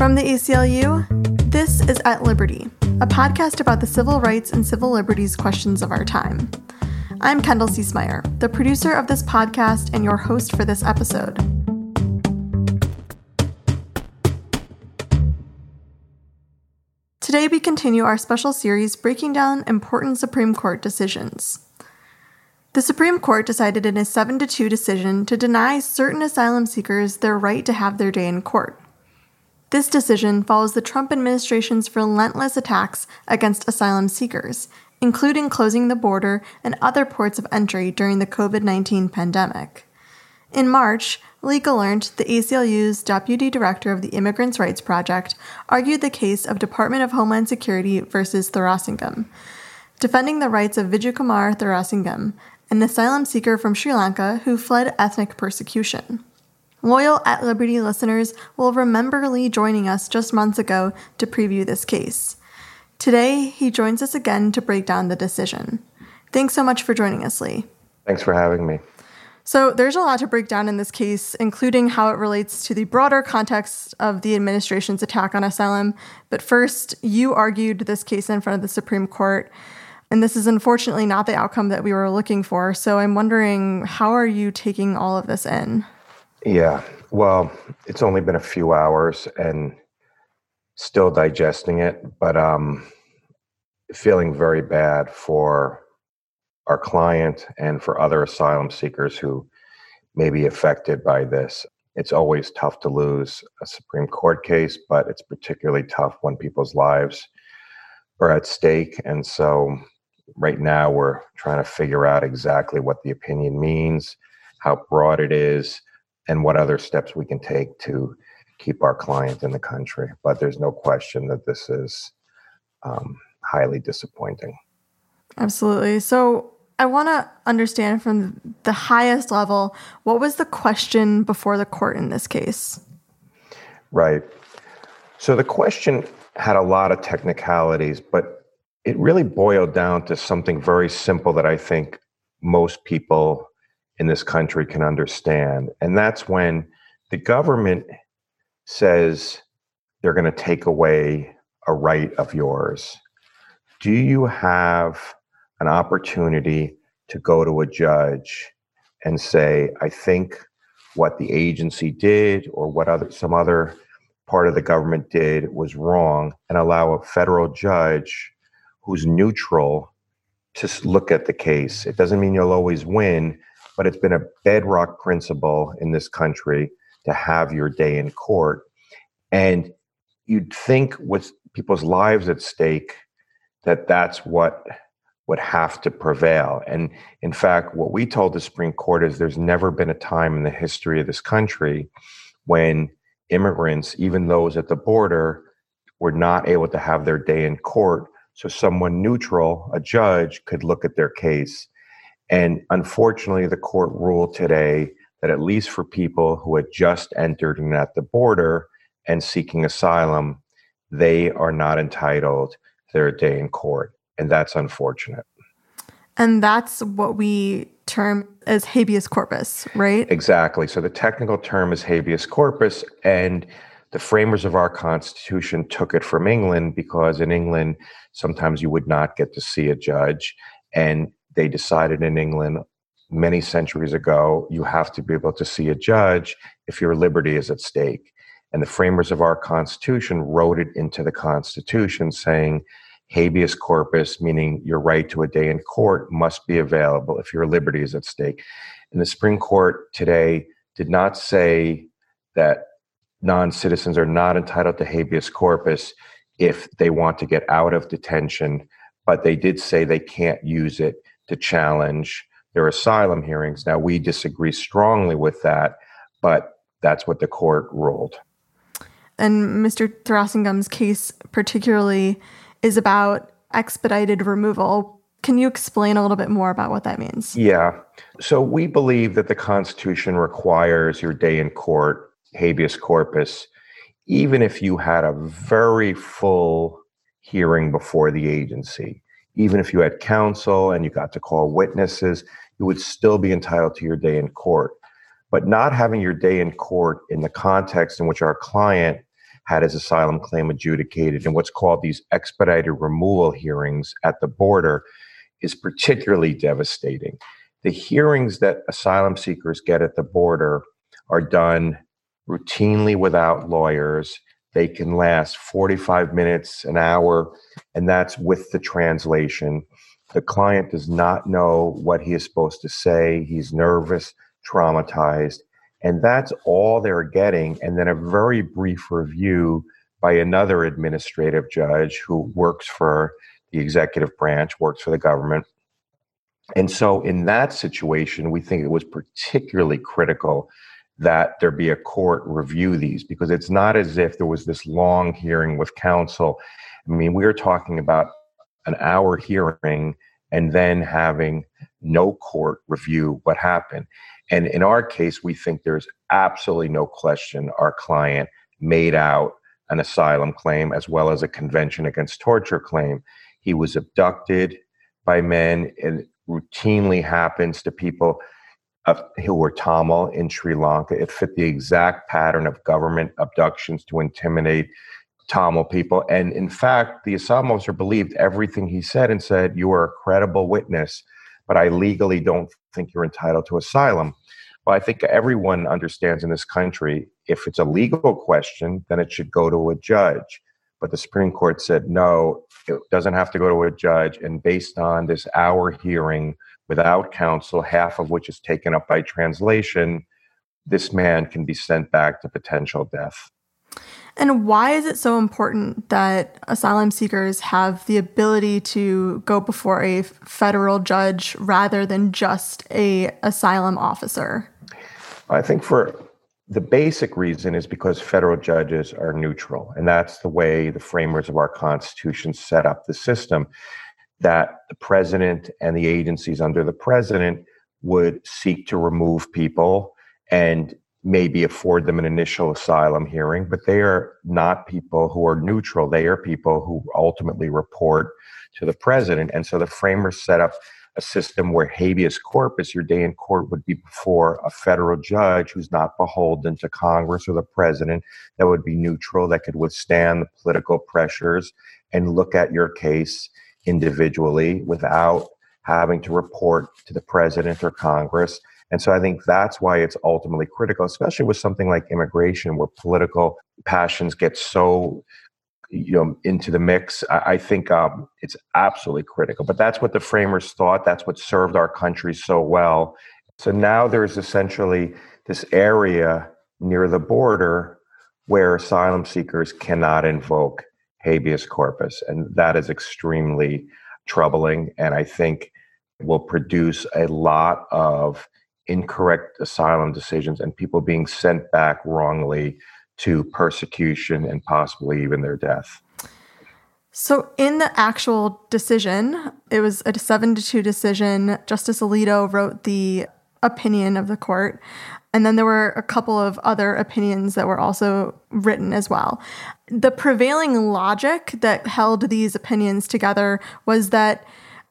From the ACLU, this is At Liberty, a podcast about the civil rights and civil liberties questions of our time. I'm Kendall Ciesemier, the producer of this podcast and your host for this episode. Today, we continue our special series breaking down important Supreme Court decisions. The Supreme Court decided in a 7 to 2 decision to deny certain asylum seekers their right to have their day in court. This decision follows the Trump administration's relentless attacks against asylum seekers, including closing the border and other ports of entry during the COVID 19 pandemic. In March, Lee Gelernt, the ACLU's deputy director of the Immigrants' Rights Project, argued the case of Department of Homeland Security versus Thuraissigiam, defending the rights of Vijayakumar Thuraissigiam, an asylum seeker from Sri Lanka who fled ethnic persecution. Loyal at Liberty listeners will remember Lee joining us just months ago to preview this case. Today, he joins us again to break down the decision. Thanks so much for joining us, Lee. Thanks for having me. So, there's a lot to break down in this case, including how it relates to the broader context of the administration's attack on asylum. But first, you argued this case in front of the Supreme Court. And this is unfortunately not the outcome that we were looking for. So I'm wondering, how are you taking all of this in? Yeah, well, it's only been a few hours and still digesting it, but um, feeling very bad for our client and for other asylum seekers who may be affected by this. It's always tough to lose a Supreme Court case, but it's particularly tough when people's lives are at stake. And so right now we're trying to figure out exactly what the opinion means, how broad it is, and what other steps we can take to keep our client in the country. But there's no question that this is um, highly disappointing. Absolutely. So I want to understand from the highest level what was the question before the court in this case? Right. So the question had a lot of technicalities, but it really boiled down to something very simple that I think most people in this country can understand. And that's when the government says they're going to take away a right of yours. Do you have an opportunity to go to a judge and say, I think what the agency did or what other some other part of the government did was wrong and allow a federal judge who's neutral to look at the case. It doesn't mean you'll always win, but it's been a bedrock principle in this country to have your day in court. And you'd think with people's lives at stake that that's what would have to prevail. And in fact, what we told the Supreme Court is there's never been a time in the history of this country when immigrants, even those at the border, were not able to have their day in court so someone neutral, a judge, could look at their case. And unfortunately, the court ruled today that at least for people who had just entered and at the border and seeking asylum, they are not entitled to their day in court. And that's unfortunate. And that's what we term as habeas corpus, right? Exactly. So the technical term is habeas corpus. And the framers of our Constitution took it from England because in England, sometimes you would not get to see a judge. And they decided in England many centuries ago, you have to be able to see a judge if your liberty is at stake. And the framers of our Constitution wrote it into the Constitution saying, habeas corpus, meaning your right to a day in court, must be available if your liberty is at stake. And the Supreme Court today did not say that non citizens are not entitled to habeas corpus if they want to get out of detention, but they did say they can't use it to challenge their asylum hearings. Now, we disagree strongly with that, but that's what the court ruled. And Mr. Thuraissigiam's case, particularly, is about expedited removal. Can you explain a little bit more about what that means? Yeah. So, we believe that the Constitution requires your day in court habeas corpus, even if you had a very full hearing before the agency, even if you had counsel and you got to call witnesses, you would still be entitled to your day in court. But not having your day in court in the context in which our client had his asylum claim adjudicated in what's called these expedited removal hearings at the border is particularly devastating. The hearings that asylum seekers get at the border are done routinely without lawyers. They can last 45 minutes, an hour, and that's with the translation. The client does not know what he is supposed to say. He's nervous, traumatized, and that's all they're getting. And then a very brief review by another administrative judge who works for the executive branch, works for the government. And so, in that situation, we think it was particularly critical that there be a court review these because it's not as if there was this long hearing with counsel. I mean, we are talking about an hour hearing and then having no court review what happened. And in our case, we think there's absolutely no question our client made out an asylum claim as well as a convention against torture claim. He was abducted by men. It routinely happens to people who were Tamil in Sri Lanka. It fit the exact pattern of government abductions to intimidate Tamil people. And in fact, the asylum officer believed everything he said and said, You are a credible witness, but I legally don't think you're entitled to asylum. Well, I think everyone understands in this country if it's a legal question, then it should go to a judge. But the Supreme Court said no, it doesn't have to go to a judge. And based on this hour hearing without counsel, half of which is taken up by translation, this man can be sent back to potential death. And why is it so important that asylum seekers have the ability to go before a federal judge rather than just a asylum officer? I think for the basic reason is because federal judges are neutral, and that's the way the framers of our Constitution set up the system that the president and the agencies under the president would seek to remove people and maybe afford them an initial asylum hearing, but they are not people who are neutral. They are people who ultimately report to the president. And so the framers set up a system where habeas corpus, your day in court, would be before a federal judge who's not beholden to Congress or the president, that would be neutral, that could withstand the political pressures and look at your case individually without having to report to the president or Congress. And so I think that's why it's ultimately critical, especially with something like immigration, where political passions get so you know into the mix. I, I think um, it's absolutely critical. But that's what the framers thought. That's what served our country so well. So now there's essentially this area near the border where asylum seekers cannot invoke habeas corpus. And that is extremely troubling. And I think will produce a lot of incorrect asylum decisions and people being sent back wrongly to persecution and possibly even their death. So, in the actual decision, it was a seven to two decision. Justice Alito wrote the opinion of the court. And then there were a couple of other opinions that were also written as well. The prevailing logic that held these opinions together was that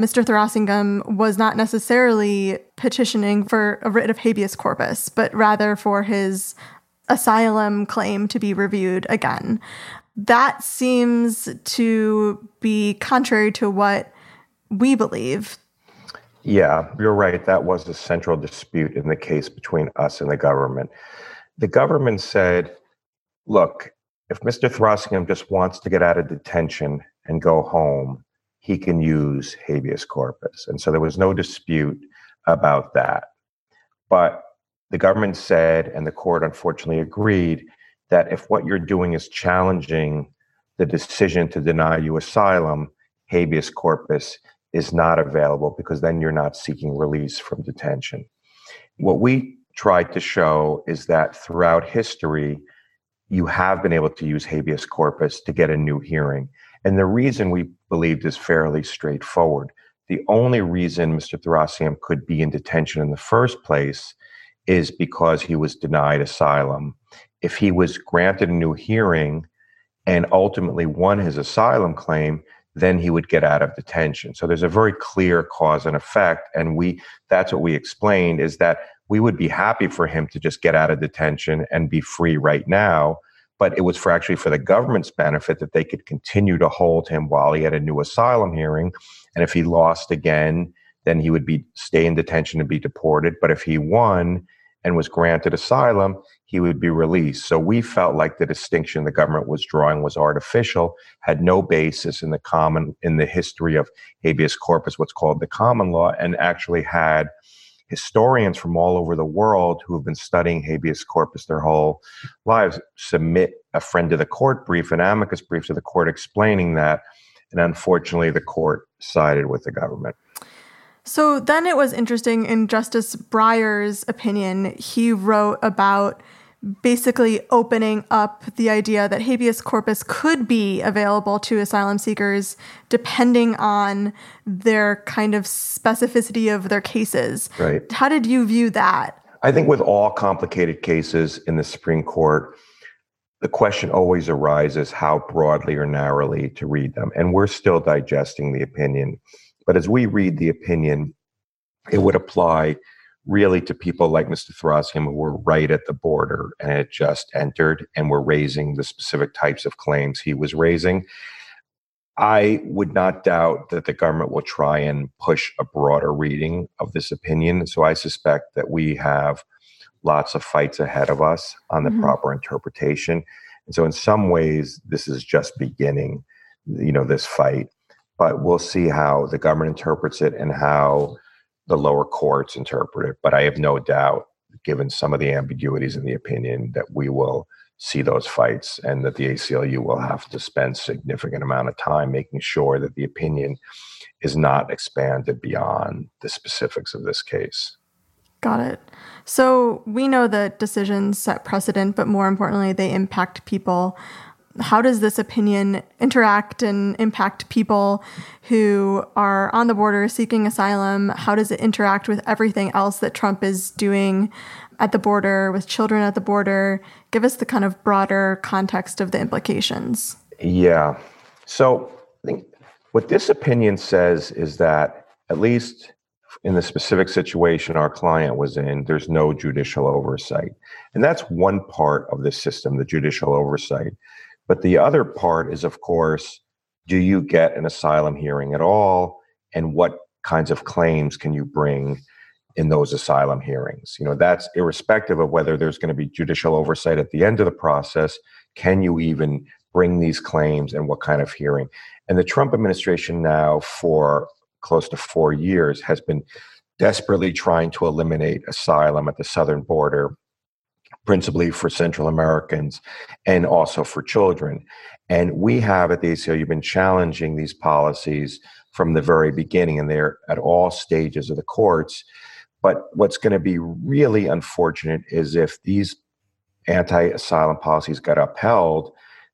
Mr. Thuraissigiam was not necessarily petitioning for a writ of habeas corpus, but rather for his asylum claim to be reviewed again. That seems to be contrary to what we believe yeah, you're right. That was a central dispute in the case between us and the government. The government said, look, if Mr. Thuraissigiam just wants to get out of detention and go home, he can use habeas corpus. And so there was no dispute about that. But the government said, and the court unfortunately agreed, that if what you're doing is challenging the decision to deny you asylum, habeas corpus is not available because then you're not seeking release from detention. What we tried to show is that throughout history, you have been able to use habeas corpus to get a new hearing. And the reason we believed is fairly straightforward. The only reason Mr. Thuraissigiam could be in detention in the first place is because he was denied asylum. If he was granted a new hearing and ultimately won his asylum claim, then he would get out of detention. So there's a very clear cause and effect. And we that's what we explained is that we would be happy for him to just get out of detention and be free right now. but it was for actually for the government's benefit that they could continue to hold him while he had a new asylum hearing. And if he lost again, then he would be stay in detention and be deported. But if he won and was granted asylum, he would be released. So we felt like the distinction the government was drawing was artificial, had no basis in the common in the history of habeas corpus, what's called the common law, and actually had historians from all over the world who have been studying habeas corpus their whole lives submit a friend to the court brief, an amicus brief to the court explaining that. And unfortunately, the court sided with the government. So then it was interesting in Justice Breyer's opinion, he wrote about basically opening up the idea that habeas corpus could be available to asylum seekers depending on their kind of specificity of their cases. Right. How did you view that? I think with all complicated cases in the Supreme Court, the question always arises how broadly or narrowly to read them. And we're still digesting the opinion. But as we read the opinion, it would apply really to people like Mr. Thuraissigiam who were right at the border and had just entered and were raising the specific types of claims he was raising. I would not doubt that the government will try and push a broader reading of this opinion. So I suspect that we have lots of fights ahead of us on the mm-hmm. proper interpretation. And so in some ways, this is just beginning, you know, this fight. But we'll see how the government interprets it and how the lower courts interpret it. But I have no doubt, given some of the ambiguities in the opinion, that we will see those fights and that the ACLU will have to spend significant amount of time making sure that the opinion is not expanded beyond the specifics of this case. Got it. So we know that decisions set precedent, but more importantly, they impact people how does this opinion interact and impact people who are on the border seeking asylum? How does it interact with everything else that Trump is doing at the border, with children at the border? Give us the kind of broader context of the implications. Yeah. So I think what this opinion says is that, at least in the specific situation our client was in, there's no judicial oversight. And that's one part of the system, the judicial oversight. But the other part is, of course, do you get an asylum hearing at all? And what kinds of claims can you bring in those asylum hearings? You know, that's irrespective of whether there's going to be judicial oversight at the end of the process. Can you even bring these claims and what kind of hearing? And the Trump administration now, for close to four years, has been desperately trying to eliminate asylum at the southern border principally for Central Americans and also for children. And we have at the ACLU been challenging these policies from the very beginning, and they're at all stages of the courts. But what's going to be really unfortunate is if these anti asylum policies got upheld,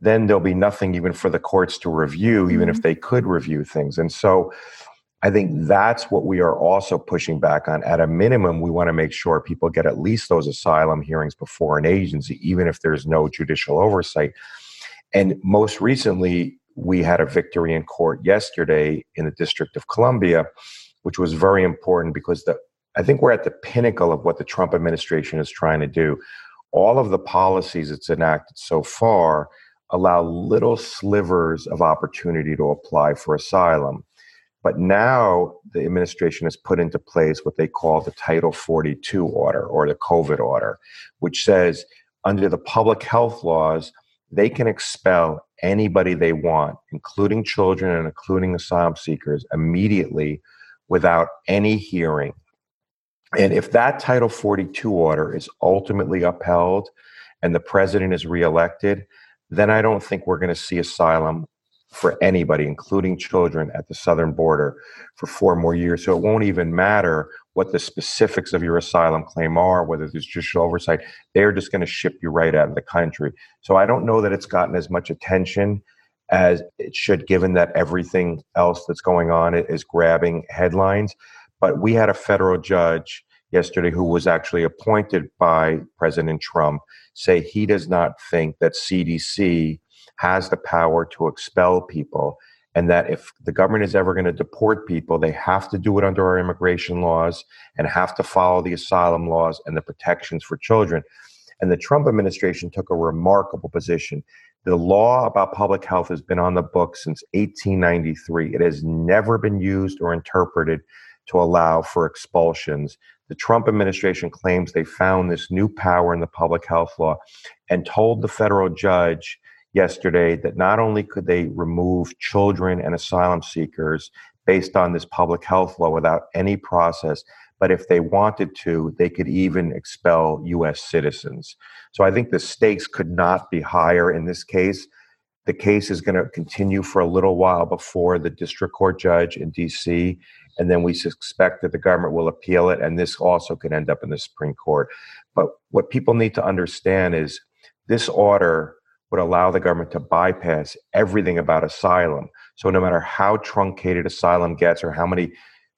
then there'll be nothing even for the courts to review, even mm-hmm. if they could review things. And so I think that's what we are also pushing back on. At a minimum, we want to make sure people get at least those asylum hearings before an agency, even if there's no judicial oversight. And most recently, we had a victory in court yesterday in the District of Columbia, which was very important because the, I think we're at the pinnacle of what the Trump administration is trying to do. All of the policies it's enacted so far allow little slivers of opportunity to apply for asylum. But now the administration has put into place what they call the Title 42 order or the COVID order, which says under the public health laws, they can expel anybody they want, including children and including asylum seekers, immediately without any hearing. And if that Title 42 order is ultimately upheld and the president is reelected, then I don't think we're going to see asylum for anybody, including children at the southern border for four more years. So it won't even matter what the specifics of your asylum claim are, whether there's judicial oversight. They're just going to ship you right out of the country. So I don't know that it's gotten as much attention as it should, given that everything else that's going on is grabbing headlines. But we had a federal judge yesterday who was actually appointed by President Trump say he does not think that CDC has the power to expel people and that if the government is ever going to deport people, they have to do it under our immigration laws and have to follow the asylum laws and the protections for children. And the Trump administration took a remarkable position. The law about public health has been on the books since 1893. It has never been used or interpreted to allow for expulsions. The Trump administration claims they found this new power in the public health law and told the federal judge yesterday that not only could they remove children and asylum seekers based on this public health law without any process, but if they wanted to, they could even expel US citizens. So I think the stakes could not be higher in this case. The case is going to continue for a little while before the district court judge in DC, and then we suspect that the government will appeal it, and this also could end up in the Supreme Court. But what people need to understand is this order would allow the government to bypass everything about asylum. So no matter how truncated asylum gets or how many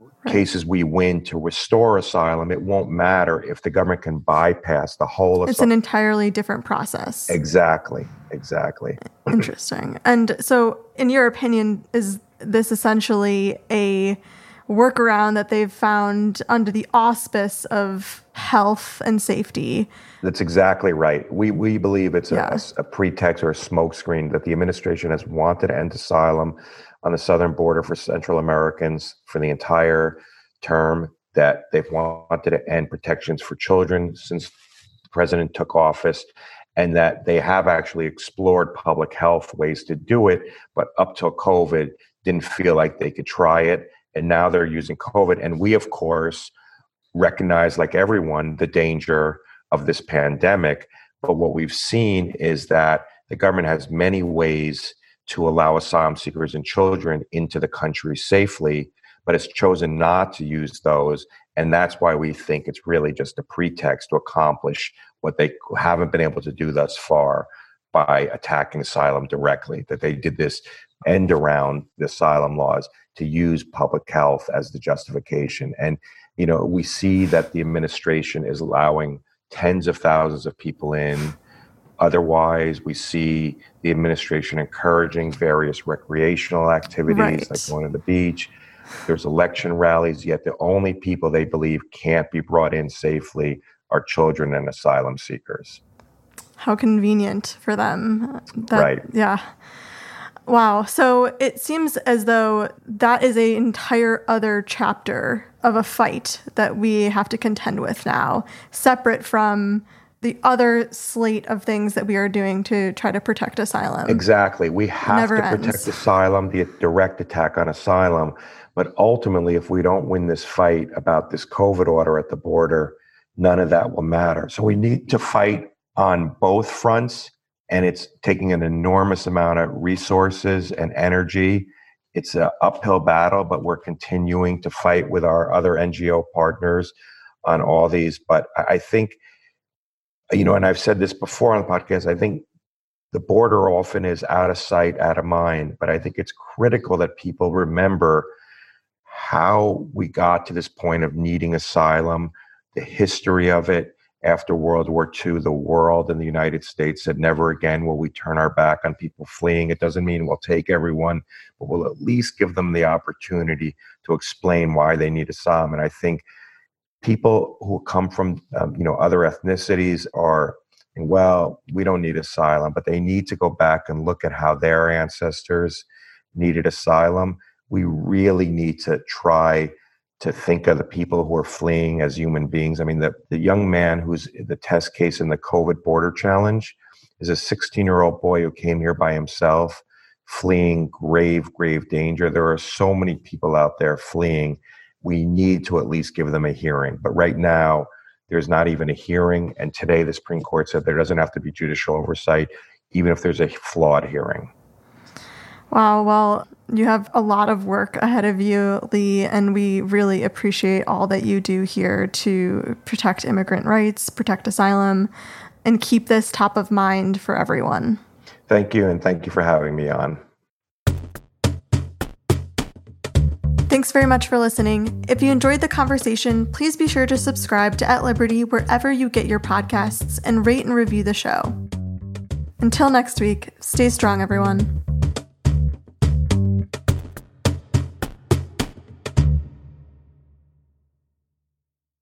right. cases we win to restore asylum, it won't matter if the government can bypass the whole. It's an entirely different process. Exactly. Exactly. Interesting. And so, in your opinion, is this essentially a workaround that they've found under the auspice of health and safety? That's exactly right. We we believe it's yeah. a, a pretext or a smokescreen that the administration has wanted to end asylum on the southern border for Central Americans for the entire term, that they've wanted to end protections for children since the president took office, and that they have actually explored public health ways to do it, but up till COVID, didn't feel like they could try it. And now they're using COVID. And we, of course, recognize, like everyone, the danger of this pandemic. But what we've seen is that the government has many ways to allow asylum seekers and children into the country safely, but has chosen not to use those. And that's why we think it's really just a pretext to accomplish what they haven't been able to do thus far by attacking asylum directly, that they did this end around the asylum laws to use public health as the justification. And, you know, we see that the administration is allowing tens of thousands of people in Otherwise, we see the administration encouraging various recreational activities right. like going to the beach. There's election rallies, yet the only people they believe can't be brought in safely are children and asylum seekers. How convenient for them. That, right. Yeah. Wow. So it seems as though that is a entire other chapter of a fight that we have to contend with now, separate from the other slate of things that we are doing to try to protect asylum. Exactly. We have to ends. protect asylum, the direct attack on asylum. But ultimately, if we don't win this fight about this COVID order at the border, none of that will matter. So we need to fight on both fronts, and it's taking an enormous amount of resources and energy. It's an uphill battle, but we're continuing to fight with our other NGO partners on all these. But I think you know, and I've said this before on the podcast, I think the border often is out of sight, out of mind, but I think it's critical that people remember how we got to this point of needing asylum, the history of it. After World War II, the world and the United States said, never again will we turn our back on people fleeing. It doesn't mean we'll take everyone, but we'll at least give them the opportunity to explain why they need asylum. And I think people who come from um, you know other ethnicities are well we don't need asylum but they need to go back and look at how their ancestors needed asylum we really need to try to think of the people who are fleeing as human beings i mean the, the young man who's the test case in the covid border challenge is a 16 year old boy who came here by himself fleeing grave grave danger there are so many people out there fleeing we need to at least give them a hearing. But right now, there's not even a hearing. And today, the Supreme Court said there doesn't have to be judicial oversight, even if there's a flawed hearing. Wow. Well, you have a lot of work ahead of you, Lee, and we really appreciate all that you do here to protect immigrant rights, protect asylum, and keep this top of mind for everyone. Thank you, and thank you for having me on. Thanks very much for listening. If you enjoyed the conversation, please be sure to subscribe to At Liberty wherever you get your podcasts and rate and review the show. Until next week, stay strong, everyone.